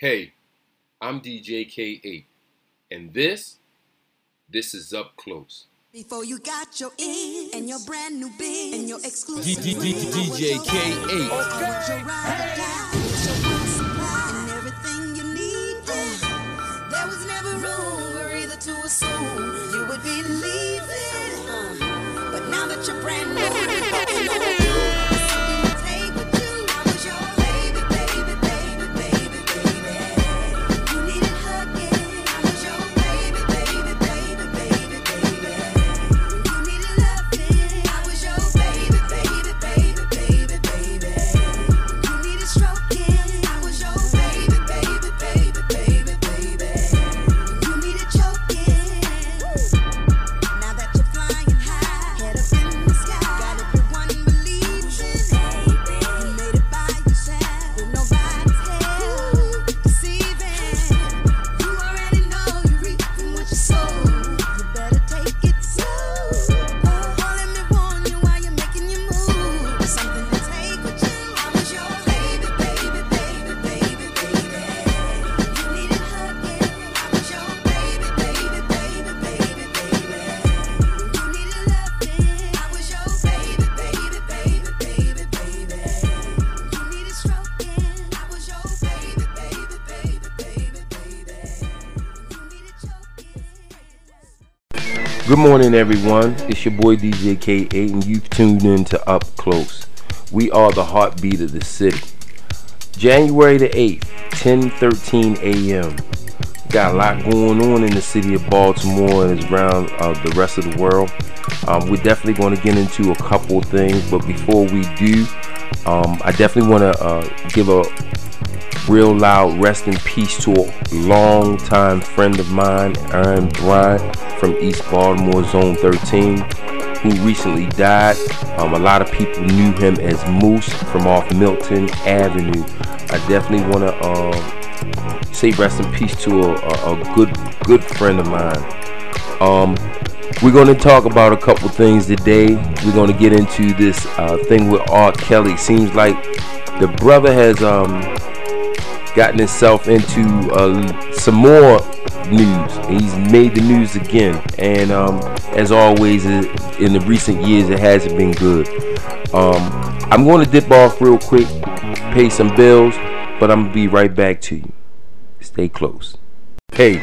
Hey, I'm DJ K8, and this, this is Up Close. Before you got your in and your brand new biz and your exclusive DJ K8. I want your ride or die, your food supply, and everything you need. Yeah. There was never room for either to assume you would be Good morning, everyone. It's your boy DJ K8, and you've tuned in to Up Close. We are the heartbeat of the city. January the 8th, 10:13 a.m. Got a lot going on in the city of Baltimore and around uh, the rest of the world. Um, we're definitely going to get into a couple things, but before we do, um, I definitely want to uh, give a real loud rest in peace to a long-time friend of mine, Aaron Bryant from East Baltimore Zone 13, who recently died. Um, a lot of people knew him as Moose from off Milton Avenue. I definitely want to um, say rest in peace to a, a, a good good friend of mine. Um, we're going to talk about a couple things today. We're going to get into this uh, thing with R. Kelly. Seems like the brother has um, gotten himself into uh, some more news. He's made the news again, and um, as always, in the recent years, it hasn't been good. Um, I'm going to dip off real quick, pay some bills, but I'm gonna be right back to you. Stay close. Hey,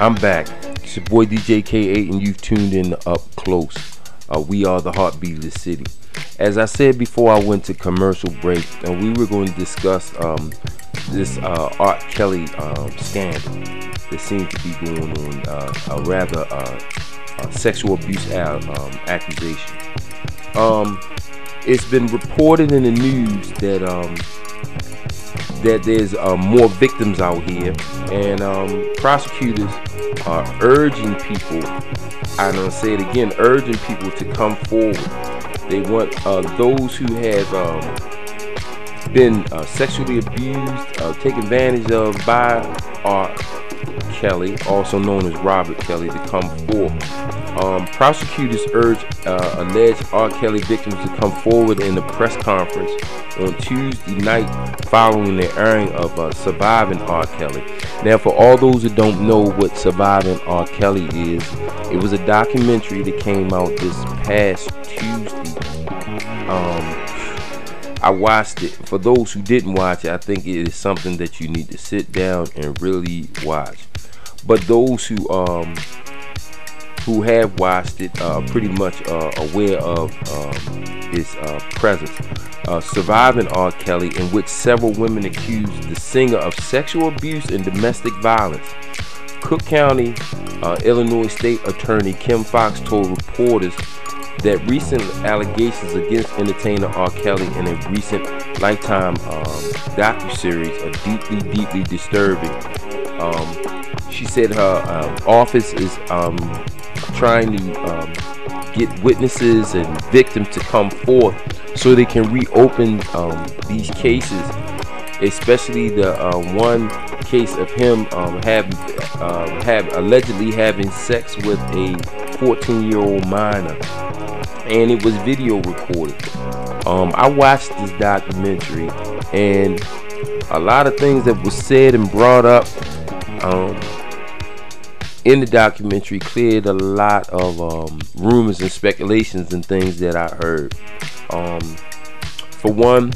I'm back. It's your boy DJ K8, and you've tuned in to Up Close. Uh, we are the heartbeat of the city. As I said before, I went to commercial break, and we were going to discuss um, this uh, R. Kelly um, scandal that seems to be going on, uh, a rather uh, uh, sexual abuse a- um, accusation. Um, it's been reported in the news that um, that there's uh, more victims out here, and um, prosecutors are urging people. I'm gonna say it again, urging people to come forward. They want uh, those who have um, been uh, sexually abused, uh, taken advantage of by R. Kelly, also known as Robert Kelly, to come forth. Um, prosecutors urge uh, alleged R. Kelly victims to come forward in the press conference on Tuesday night following the airing of uh, Surviving R. Kelly. Now, for all those who don't know what Surviving R. Kelly is, it was a documentary that came out this past Tuesday. Um, I watched it. For those who didn't watch it, I think it is something that you need to sit down and really watch. But those who um who have watched it are pretty much uh, aware of um, his uh, presence. Uh, Surviving R. Kelly, in which several women accused the singer of sexual abuse and domestic violence. Cook County, uh, Illinois State Attorney Kim Foxx told reporters that recent allegations against entertainer R. Kelly in a recent Lifetime um, docu-series are deeply, deeply disturbing. Um, she said her um, office is um, trying to um, get witnesses and victims to come forth so they can reopen um, these cases, especially the uh, one case of him um, have, uh, have allegedly having sex with a 14-year-old minor, and it was video recorded. Um, I watched this documentary, and a lot of things that was said and brought up um, in the documentary cleared a lot of um, rumors and speculations and things that I heard. Um, for one,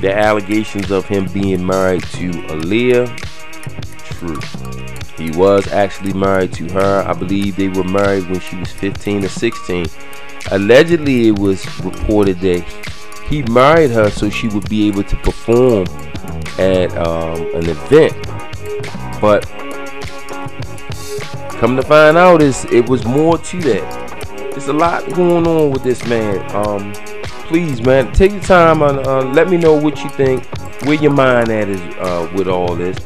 the allegations of him being married to Aaliyah, true. He was actually married to her. I believe they were married when she was 15 or 16. Allegedly, it was reported that he married her so she would be able to perform at um, an event. But come to find out, is it was more to that. There's a lot going on with this man. Um, please, man, take your time and uh, let me know what you think, where your mind at is uh, with all this.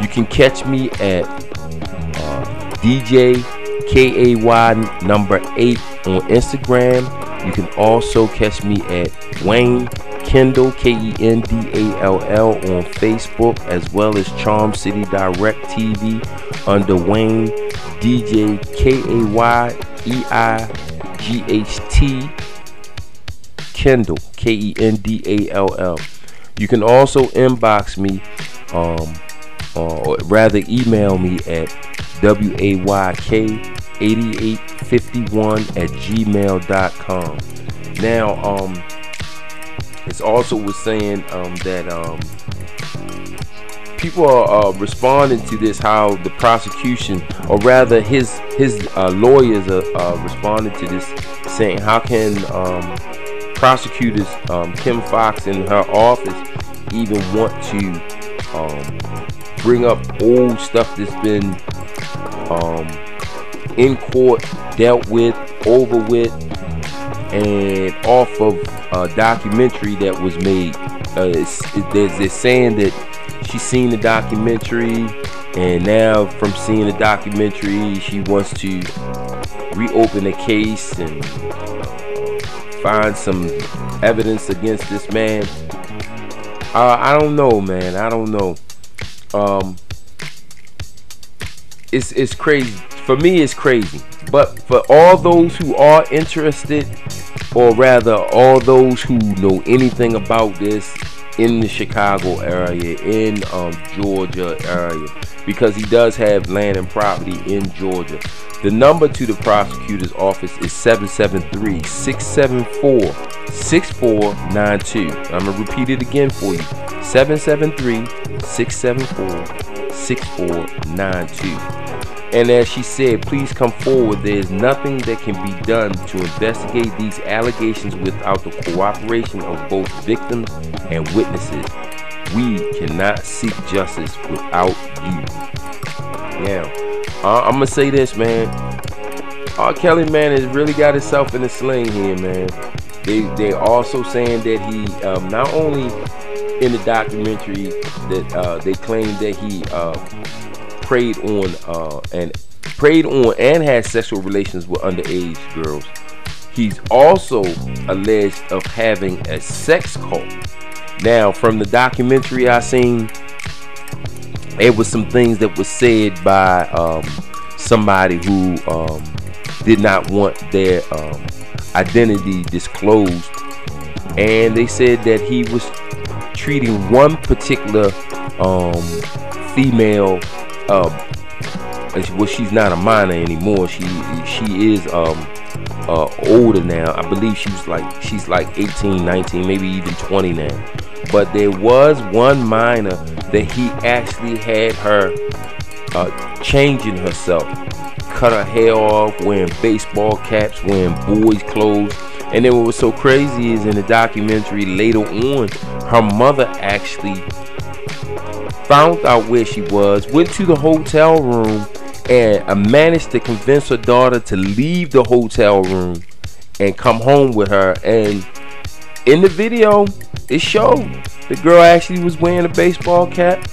You can catch me at uh, DJ KAY number eight on Instagram. You can also catch me at Wayne Kendall K E N D A L L on Facebook as well as Charm City Direct TV under Wayne DJ K A Y E I G H T Kendall, K E N D A L L. You can also inbox me, um, or rather email me at wayk8851 at gmail.com. Now, um, it's also was saying um, that um, people are uh, responding to this how the prosecution or rather his his uh, lawyers are uh, responding to this saying how can um, prosecutors um, Kim Foxx in her office even want to um, bring up old stuff that's been um, in court, dealt with, over with, and off of a documentary that was made. Uh, it's, it, there's this saying that she's seen the documentary, and now from seeing the documentary, she wants to reopen the case and find some evidence against this man. Uh, I don't know, man. I don't know. Um, it's it's crazy. For me, it's crazy. But for all those who are interested, or rather, all those who know anything about this in the Chicago area, in um, Georgia area, because he does have land and property in Georgia. The number to the prosecutor's office is 773 674 6492. I'm going to repeat it again for you 773 674 6492. And as she said, please come forward. There is nothing that can be done to investigate these allegations without the cooperation of both victims and witnesses. We cannot seek justice without you. Now, uh, I'm gonna say this, man. R. Kelly, man, has really got himself in a sling here, man. They they also saying that he um, not only in the documentary that uh, they claim that he uh, preyed on uh, and preyed on and had sexual relations with underage girls. He's also alleged of having a sex cult. Now, from the documentary I seen, it was some things that was said by um, somebody who um, did not want their um, identity disclosed, and they said that he was treating one particular um, female. Uh, well, she's not a minor anymore. She she is um, uh, older now. I believe she's like she's like 18, 19, maybe even 20 now. But there was one minor that he actually had her uh, changing herself, cut her hair off, wearing baseball caps, wearing boys' clothes. And then what was so crazy is in the documentary later on, her mother actually found out where she was, went to the hotel room, and uh, managed to convince her daughter to leave the hotel room and come home with her. And in the video, it showed the girl actually was wearing a baseball cap,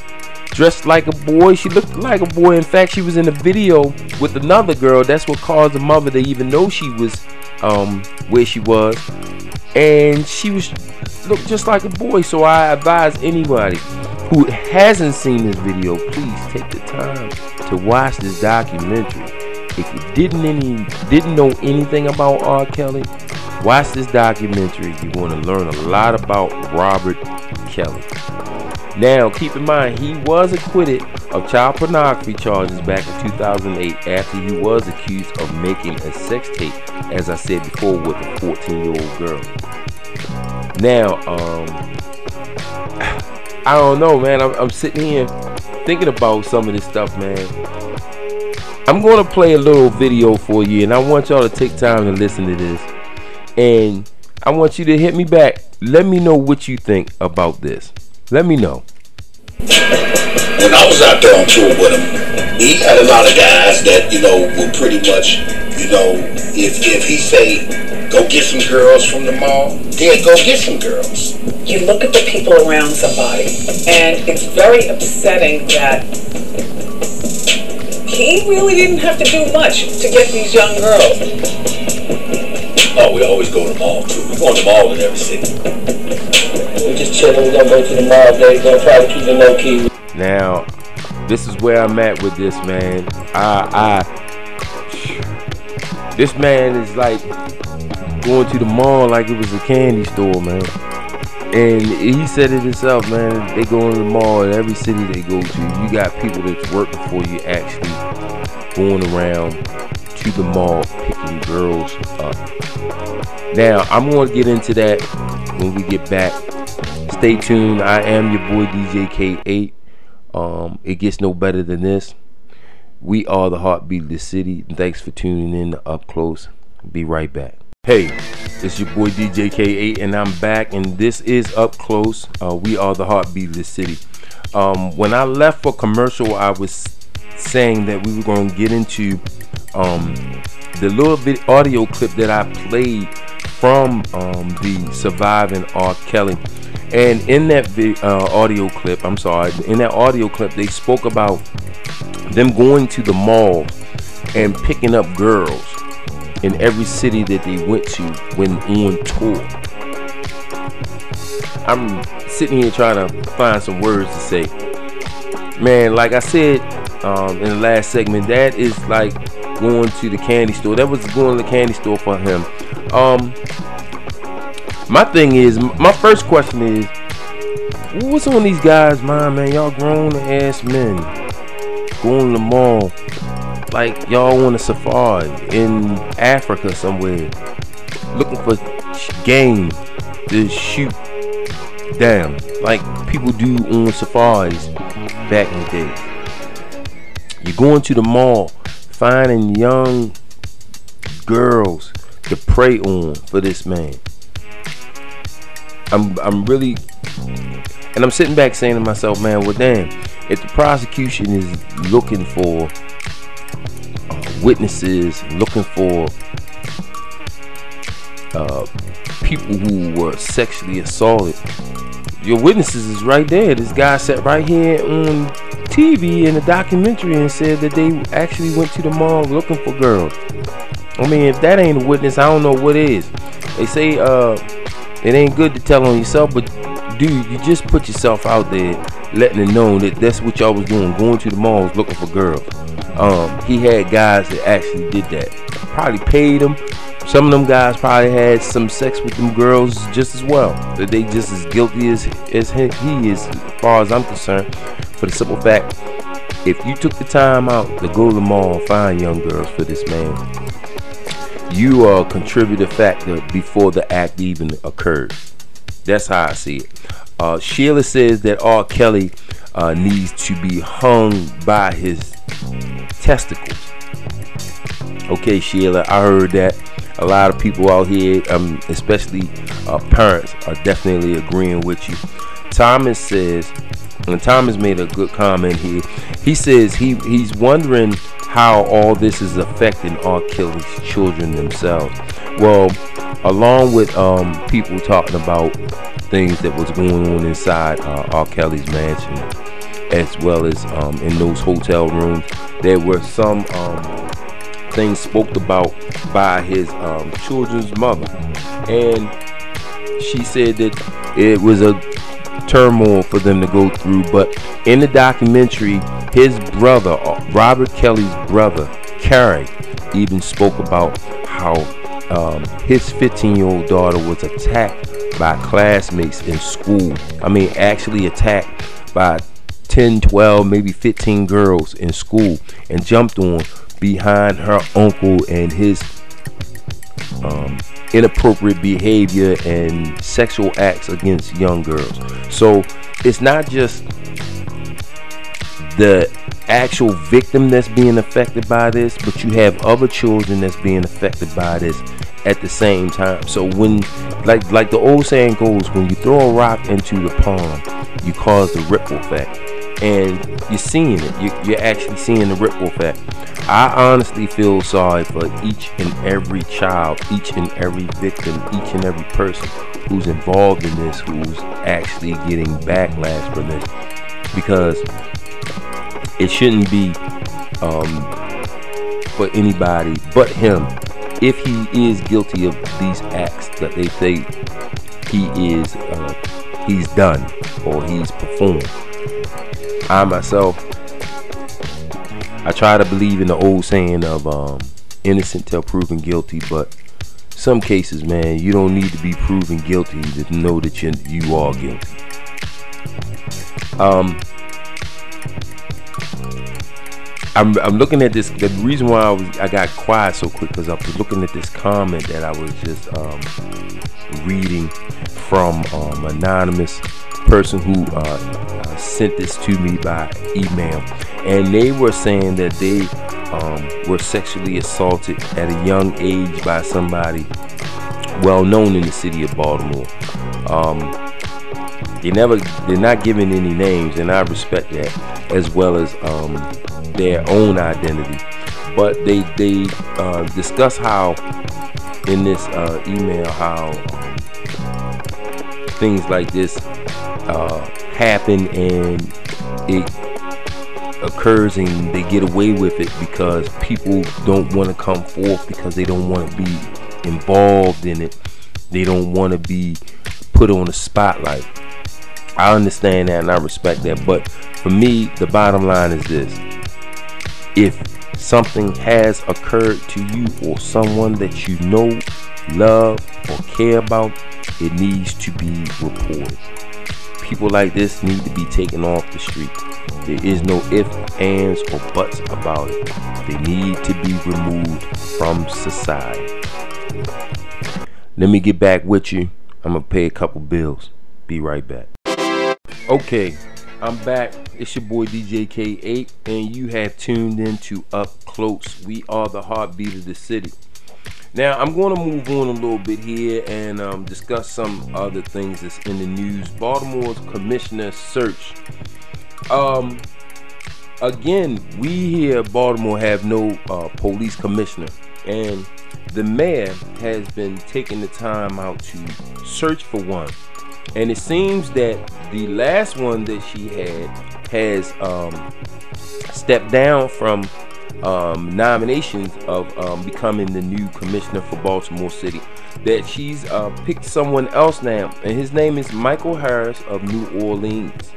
dressed like a boy. She looked like a boy. In fact, she was in a video with another girl. That's what caused the mother to even know she was um, where she was, and she was looked just like a boy. So I advise anybody who hasn't seen this video, please take the time to watch this documentary. If you didn't any didn't know anything about R. Kelly, watch this documentary. You're going to learn a lot about Robert Kelly. Now, keep in mind, he was acquitted of child pornography charges back in 2008 after he was accused of making a sex tape, as I said before, with a 14 year old girl. Now, um, I don't know, man. I'm, I'm sitting here thinking about some of this stuff, man. I'm going to play a little video for you, and I want y'all to take time to listen to this. And I want you to hit me back. Let me know what you think about this. Let me know. when I was out there on tour with him, he had a lot of guys that you know were pretty much, you know, if if he say go get some girls from the mall, then go get some girls. you look at the people around somebody, and it's very upsetting that he really didn't have to do much to get these young girls. Oh, we always go to the mall too. We go to the mall in every city. We just chilling. We gonna go to the mall. They gonna try to keep it low key. Now, this is where I'm at with this man. I, I, this man is like going to the mall like it was a candy store, man. And he said it himself, man. They go in the mall in every city they go to. You got people that's working for you actually going around to the mall picking girls up. Now, I'm going to get into that when we get back. Stay tuned. I am your boy DJ K8. Um, it gets no better than this. We are the heartbeat of the city. Thanks for tuning in Up Close. Be right back. Hey, it's your boy DJ K8, and I'm back. And this is Up Close. Uh, we are the heartbeat of the city. Um, when I left for commercial, I was saying that we were going to get into um, the little bit audio clip that I played from um, the surviving R. Kelly. And in that vi- uh, audio clip, I'm sorry, in that audio clip, they spoke about them going to the mall and picking up girls in every city that they went to when on tour. I'm sitting here trying to find some words to say. Man, like I said um, in the last segment, that is like going to the candy store. That was going to the candy store for him. Um, my thing is, my first question is, what's on these guys' mind, man? Y'all grown ass men going to the mall like y'all on a safari in Africa somewhere, looking for game to shoot down, like people do on safaris back in the day. You're going to the mall, finding young girls to prey on for this man. I'm I'm really and I'm sitting back saying to myself, man, well damn, if the prosecution is looking for witnesses, looking for uh, people who were sexually assaulted, your witnesses is right there. This guy sat right here on TV in a documentary and said that they actually went to the mall looking for girls. I mean, if that ain't a witness, I don't know what is. They say uh, it ain't good to tell on yourself, but dude, you just put yourself out there, letting it known that that's what y'all was doing, going to the malls looking for girls. Um, he had guys that actually did that. Probably paid them. Some of them guys probably had some sex with them girls just as well. That they just as guilty as as he he is, as far as I'm concerned. For the simple fact, if you took the time out to go to the mall and find young girls for this man, you are a contributor factor before the act even occurred. That's how I see it. Uh, Sheila says that R. Kelly uh, needs to be hung by his testicles. Okay, Sheila, I heard that. A lot of people out here, um, especially uh, parents, are definitely agreeing with you. Thomas says, and Thomas made a good comment here. He says he he's wondering how all this is affecting R. Kelly's children themselves. Well, along with um, people talking about things that was going on inside uh, R. Kelly's mansion, as well as um, in those hotel rooms, there were some um, things spoke about by his um, children's mother, and she said that it was a turmoil for them to go through. But in the documentary, his brother, uh, Robert Kelly's brother, Carey, even spoke about how um, his 15 year old daughter was attacked by classmates in school. I mean, actually attacked by 10, 12, maybe 15 girls in school and jumped on behind her uncle and his um, inappropriate behavior and sexual acts against young girls. So it's not just the actual victim that's being affected by this, but you have other children that's being affected by this at the same time. So when like like the old saying goes, when you throw a rock into the pond, you cause the ripple effect. And you're seeing it. You, you're actually seeing the ripple effect. I honestly feel sorry for each and every child, each and every victim, each and every person who's involved in this, who's actually getting backlash from this. Because it shouldn't be um, for anybody but him if he is guilty of these acts that they say he is uh, he's done or he's performed i myself i try to believe in the old saying of um, innocent till proven guilty but some cases man you don't need to be proven guilty to know that you, you are guilty um I'm, I'm looking at this. The reason why I was I got quiet so quick because I was looking at this comment that I was just um, reading from um, anonymous person who uh, sent this to me by email, and they were saying that they um, were sexually assaulted at a young age by somebody well known in the city of Baltimore. Um, they never, they're not giving any names, and I respect that as well as um, their own identity. But they they uh, discuss how in this uh, email how things like this uh, happen and it occurs and they get away with it because people don't want to come forth because they don't want to be involved in it. They don't want to be put on the spotlight. I understand that and I respect that. But for me, the bottom line is this if something has occurred to you or someone that you know, love, or care about, it needs to be reported. People like this need to be taken off the street. There is no ifs, ands, or buts about it. They need to be removed from society. Let me get back with you. I'm going to pay a couple bills. Be right back. Okay, I'm back. It's your boy DJ K8, and you have tuned in to Up Close. We are the heartbeat of the city. Now, I'm going to move on a little bit here and um, discuss some other things that's in the news. Baltimore's commissioner search. Um, again, we here at Baltimore have no uh, police commissioner, and the mayor has been taking the time out to search for one. And it seems that the last one that she had has um, stepped down from um, nominations of um, becoming the new commissioner for Baltimore City. That she's uh, picked someone else now, and his name is Michael Harris of New Orleans.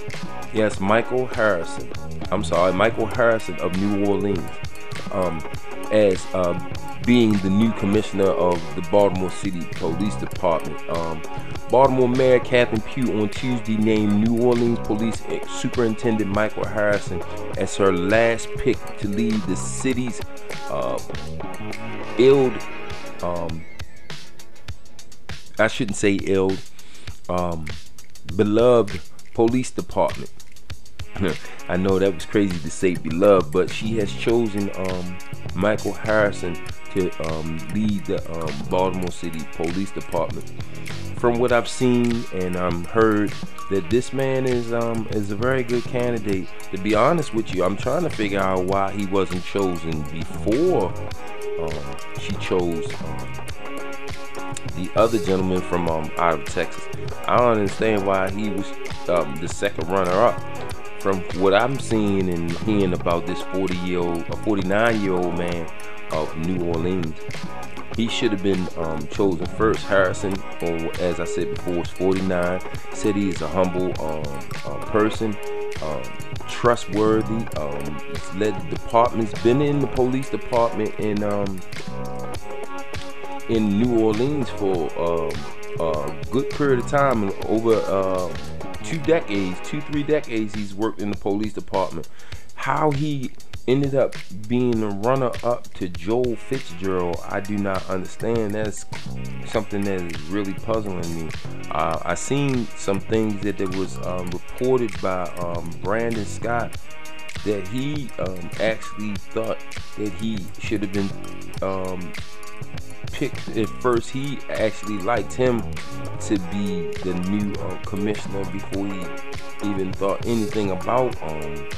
Yes, Michael Harrison. I'm sorry, Michael Harrison of New Orleans. Um, as uh, being the new commissioner of the Baltimore City Police Department. Um, Baltimore Mayor Catherine Pugh on Tuesday named New Orleans Police Superintendent Michael Harrison as her last pick to lead the city's uh, ill, um, I shouldn't say ill, um, beloved police department. I know that was crazy to say beloved, but she has chosen um, Michael Harrison to um, lead the um, Baltimore City Police Department. From what I've seen and um, heard, that this man is um, is a very good candidate. To be honest with you, I'm trying to figure out why he wasn't chosen before um, she chose um, the other gentleman from um, out of Texas. I don't understand why he was um, the second runner-up. From what I'm seeing and hearing about this 40 year old, a 49 year old man of New Orleans, he should have been um, chosen first. Harrison, or as I said before, is 49. Said he is a humble um, uh, person, um, trustworthy. Um, he's led the departments, been in the police department in um, in New Orleans for um, a good period of time, over uh, two decades, two three decades, he's worked in the police department. How he ended up being the runner up to Joel Fitzgerald, I do not understand. That's something that is really puzzling me. Uh, I seen some things that it was um, reported by um, Brandon Scott that he um, actually thought that he should have been um, picked at first. He actually liked him to be the new uh, commissioner before he even thought anything about um,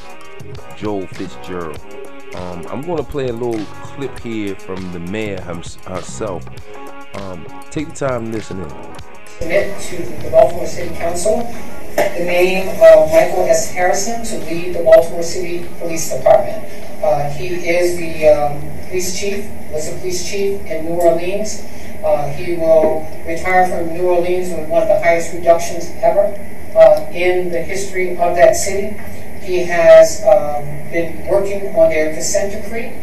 Joel Fitzgerald. Um, I'm going to play a little clip here from the mayor herself. Um, take the time to listen in. Submit to the Baltimore City Council the name of Michael S. Harrison to lead the Baltimore City Police Department. Uh, he is the um, police chief, was a police chief in New Orleans. Uh, he will retire from New Orleans with one of the highest reductions ever uh, in the history of that city. He has um, been working on their consent decree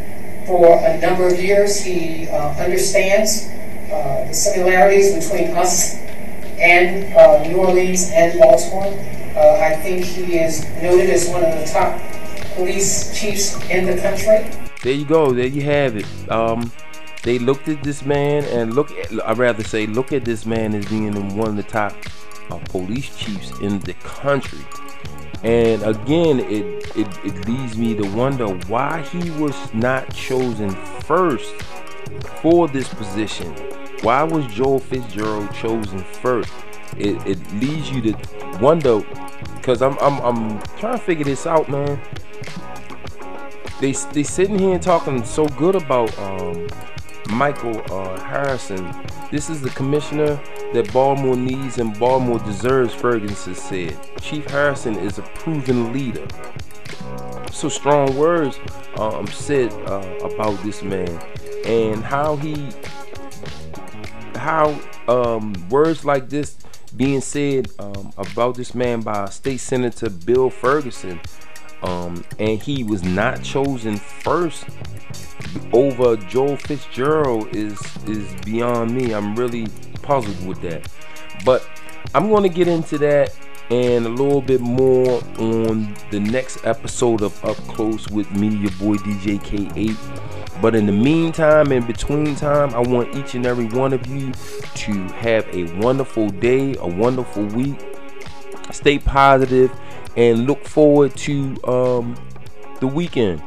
for a number of years. He uh, understands uh, the similarities between us and uh, New Orleans and Baltimore. Uh, I think he is noted as one of the top police chiefs in the country. There you go. There you have it. Um, they looked at this man and look. At, I'd rather say look at this man as being one of the top uh, police chiefs in the country. And again, it, it, it leads me to wonder why he was not chosen first for this position. Why was Joel Fitzgerald chosen first? It, it leads you to wonder because I'm, I'm I'm trying to figure this out, man. They they sitting here and talking so good about um, Michael uh, Harrison. This is the commissioner that Baltimore needs and Baltimore deserves, Ferguson said. Chief Harrison is a proven leader. So strong words um, said uh, about this man and how he, how um, words like this being said um, about this man by State Senator Bill Ferguson, um, and he was not chosen first over Joel Fitzgerald is is beyond me. I'm really puzzled with that. But I'm going to get into that and a little bit more on the next episode of Up Close with me, your boy DJ K8. But in the meantime, in between time, I want each and every one of you to have a wonderful day, a wonderful week. Stay positive and look forward to um, the weekend.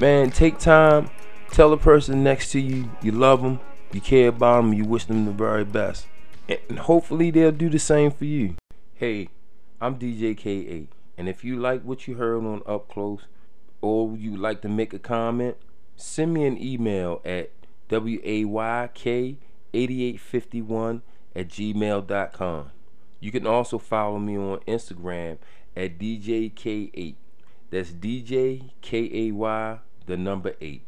Man, take time Tell the person next to you you love them, you care about them, you wish them the very best. And hopefully they'll do the same for you. Hey, I'm DJ K8. And if you like what you heard on Up Close or you like to make a comment, send me an email at wayk8851 at gmail.com. You can also follow me on Instagram at DJK8. That's DJ K A Y, the number 8.